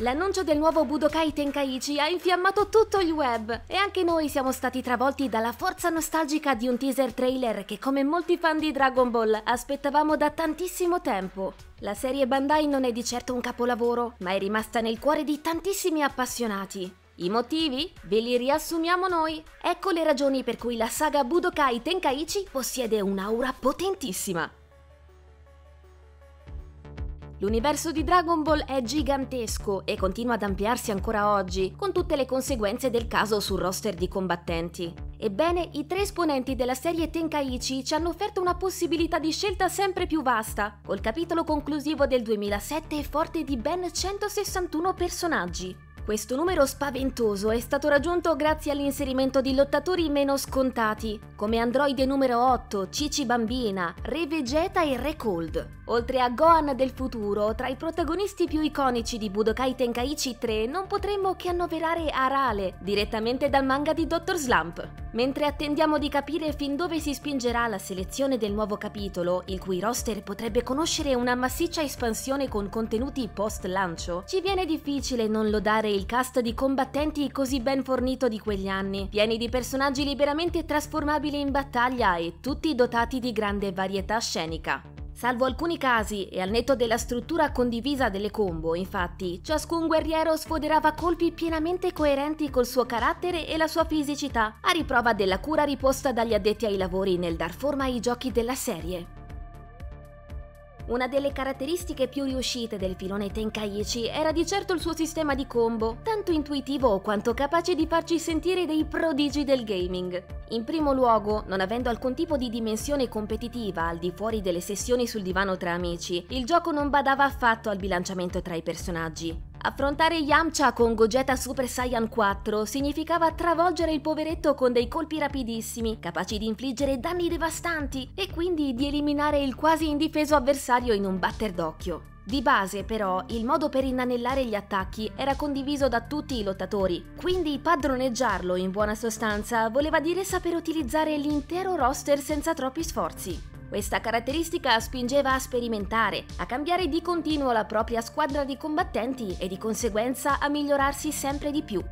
L'annuncio del nuovo Budokai Tenkaichi ha infiammato tutto il web e anche noi siamo stati travolti dalla forza nostalgica di un teaser trailer che come molti fan di Dragon Ball aspettavamo da tantissimo tempo. La serie Bandai non è di certo un capolavoro, ma è rimasta nel cuore di tantissimi appassionati. I motivi? Ve li riassumiamo noi. Ecco le ragioni per cui la saga Budokai Tenkaichi possiede un'aura potentissima. L'universo di Dragon Ball è gigantesco e continua ad ampliarsi ancora oggi, con tutte le conseguenze del caso sul roster di combattenti. Ebbene, i tre esponenti della serie Tenkaichi ci hanno offerto una possibilità di scelta sempre più vasta, col capitolo conclusivo del 2007 forte di ben 161 personaggi. Questo numero spaventoso è stato raggiunto grazie all'inserimento di lottatori meno scontati, come Androide numero 8, Cici Bambina, Re Vegeta e Re Cold. Oltre a Gohan del futuro, tra i protagonisti più iconici di Budokai Tenkaichi 3 non potremmo che annoverare Arale, direttamente dal manga di Dr. Slump. Mentre attendiamo di capire fin dove si spingerà la selezione del nuovo capitolo, il cui roster potrebbe conoscere una massiccia espansione con contenuti post-lancio, ci viene difficile non lodare il cast di combattenti così ben fornito di quegli anni, pieni di personaggi liberamente trasformabili in battaglia e tutti dotati di grande varietà scenica. Salvo alcuni casi e al netto della struttura condivisa delle combo, infatti, ciascun guerriero sfoderava colpi pienamente coerenti col suo carattere e la sua fisicità, a riprova della cura riposta dagli addetti ai lavori nel dar forma ai giochi della serie. Una delle caratteristiche più riuscite del filone Tenkaichi era di certo il suo sistema di combo, tanto intuitivo quanto capace di farci sentire dei prodigi del gaming. In primo luogo, non avendo alcun tipo di dimensione competitiva al di fuori delle sessioni sul divano tra amici, il gioco non badava affatto al bilanciamento tra i personaggi. Affrontare Yamcha con Gogeta Super Saiyan 4 significava travolgere il poveretto con dei colpi rapidissimi, capaci di infliggere danni devastanti e quindi di eliminare il quasi indifeso avversario in un batter d'occhio. Di base, però, il modo per inanellare gli attacchi era condiviso da tutti i lottatori, quindi padroneggiarlo in buona sostanza voleva dire saper utilizzare l'intero roster senza troppi sforzi. Questa caratteristica spingeva a sperimentare, a cambiare di continuo la propria squadra di combattenti e di conseguenza a migliorarsi sempre di più.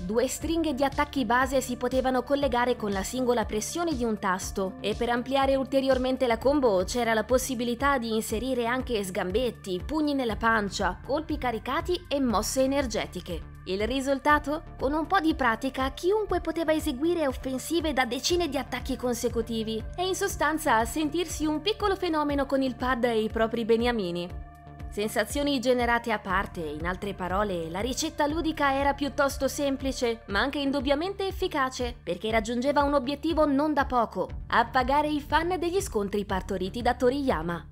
Due stringhe di attacchi base si potevano collegare con la singola pressione di un tasto e per ampliare ulteriormente la combo c'era la possibilità di inserire anche sgambetti, pugni nella pancia, colpi caricati e mosse energetiche. Il risultato? Con un po' di pratica chiunque poteva eseguire offensive da decine di attacchi consecutivi e in sostanza sentirsi un piccolo fenomeno con il pad e i propri beniamini. Sensazioni generate a parte, in altre parole, la ricetta ludica era piuttosto semplice, ma anche indubbiamente efficace, perché raggiungeva un obiettivo non da poco, appagare i fan degli scontri partoriti da Toriyama.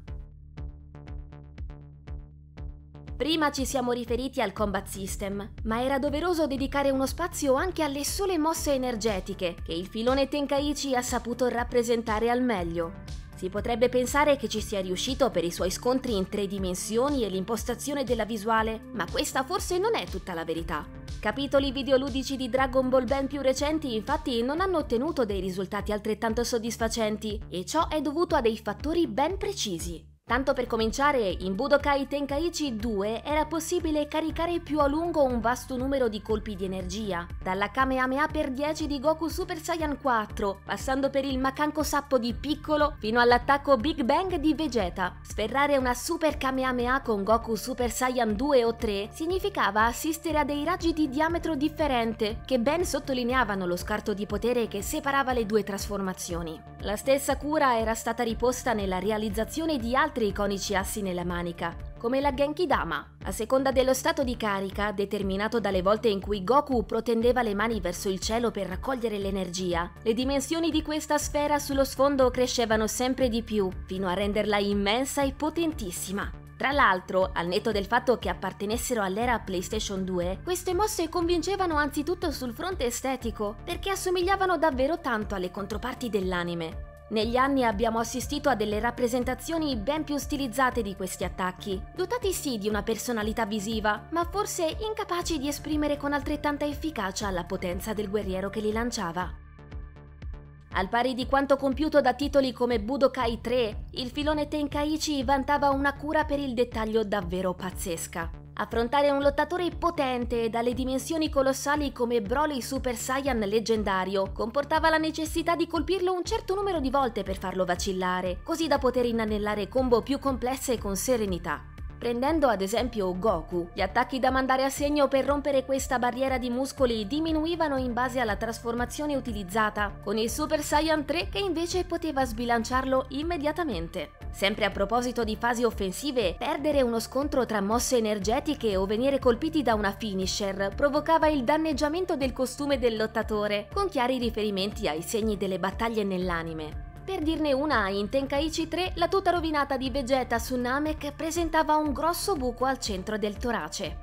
Prima ci siamo riferiti al combat system, ma era doveroso dedicare uno spazio anche alle sole mosse energetiche che il filone Tenkaichi ha saputo rappresentare al meglio. Si potrebbe pensare che ci sia riuscito per i suoi scontri in tre dimensioni e l'impostazione della visuale, ma questa forse non è tutta la verità. Capitoli videoludici di Dragon Ball ben più recenti infatti non hanno ottenuto dei risultati altrettanto soddisfacenti e ciò è dovuto a dei fattori ben precisi. Tanto per cominciare, in Budokai Tenkaichi 2 era possibile caricare più a lungo un vasto numero di colpi di energia, dalla Kamehameha per 10 di Goku Super Saiyan 4, passando per il Makanko Sappo di Piccolo, fino all'attacco Big Bang di Vegeta. Sferrare una Super Kamehameha con Goku Super Saiyan 2 o 3 significava assistere a dei raggi di diametro differente, che ben sottolineavano lo scarto di potere che separava le due trasformazioni. La stessa cura era stata riposta nella realizzazione di altri altri iconici assi nella manica, come la Genki Dama. A seconda dello stato di carica, determinato dalle volte in cui Goku protendeva le mani verso il cielo per raccogliere l'energia, le dimensioni di questa sfera sullo sfondo crescevano sempre di più, fino a renderla immensa e potentissima. Tra l'altro, al netto del fatto che appartenessero all'era PlayStation 2, queste mosse convincevano anzitutto sul fronte estetico, perché assomigliavano davvero tanto alle controparti dell'anime. Negli anni abbiamo assistito a delle rappresentazioni ben più stilizzate di questi attacchi, dotati sì di una personalità visiva, ma forse incapaci di esprimere con altrettanta efficacia la potenza del guerriero che li lanciava. Al pari di quanto compiuto da titoli come Budokai 3, il filone Tenkaichi vantava una cura per il dettaglio davvero pazzesca. Affrontare un lottatore potente dalle dimensioni colossali come Broly Super Saiyan leggendario comportava la necessità di colpirlo un certo numero di volte per farlo vacillare, così da poter inanellare combo più complesse con serenità. Prendendo ad esempio Goku, gli attacchi da mandare a segno per rompere questa barriera di muscoli diminuivano in base alla trasformazione utilizzata, con il Super Saiyan 3 che invece poteva sbilanciarlo immediatamente. Sempre a proposito di fasi offensive, perdere uno scontro tra mosse energetiche o venire colpiti da una finisher provocava il danneggiamento del costume del lottatore, con chiari riferimenti ai segni delle battaglie nell'anime. Per dirne una, in Tenkaichi 3 la tuta rovinata di Vegeta su Namek presentava un grosso buco al centro del torace.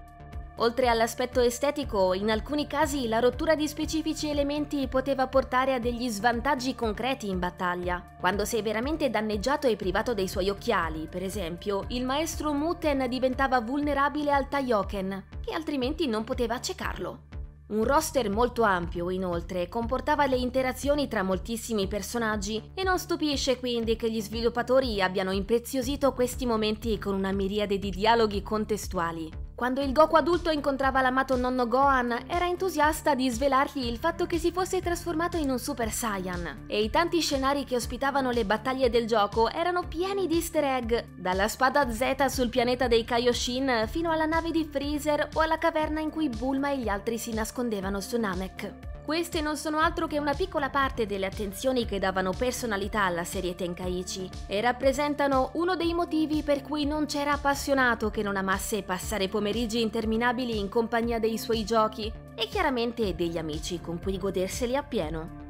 Oltre all'aspetto estetico, in alcuni casi la rottura di specifici elementi poteva portare a degli svantaggi concreti in battaglia. Quando sei veramente danneggiato e privato dei suoi occhiali, per esempio, il maestro Muten diventava vulnerabile al Taioken, che altrimenti non poteva accecarlo. Un roster molto ampio, inoltre, comportava le interazioni tra moltissimi personaggi e non stupisce quindi che gli sviluppatori abbiano impreziosito questi momenti con una miriade di dialoghi contestuali. Quando il Goku adulto incontrava l'amato nonno Gohan, era entusiasta di svelargli il fatto che si fosse trasformato in un Super Saiyan. E i tanti scenari che ospitavano le battaglie del gioco erano pieni di easter egg, dalla spada Z sul pianeta dei Kaioshin fino alla nave di Freezer o alla caverna in cui Bulma e gli altri si nascondevano su Namek. Queste non sono altro che una piccola parte delle attenzioni che davano personalità alla serie Tenkaichi e rappresentano uno dei motivi per cui non c'era appassionato che non amasse passare pomeriggi interminabili in compagnia dei suoi giochi e chiaramente degli amici con cui goderseli appieno.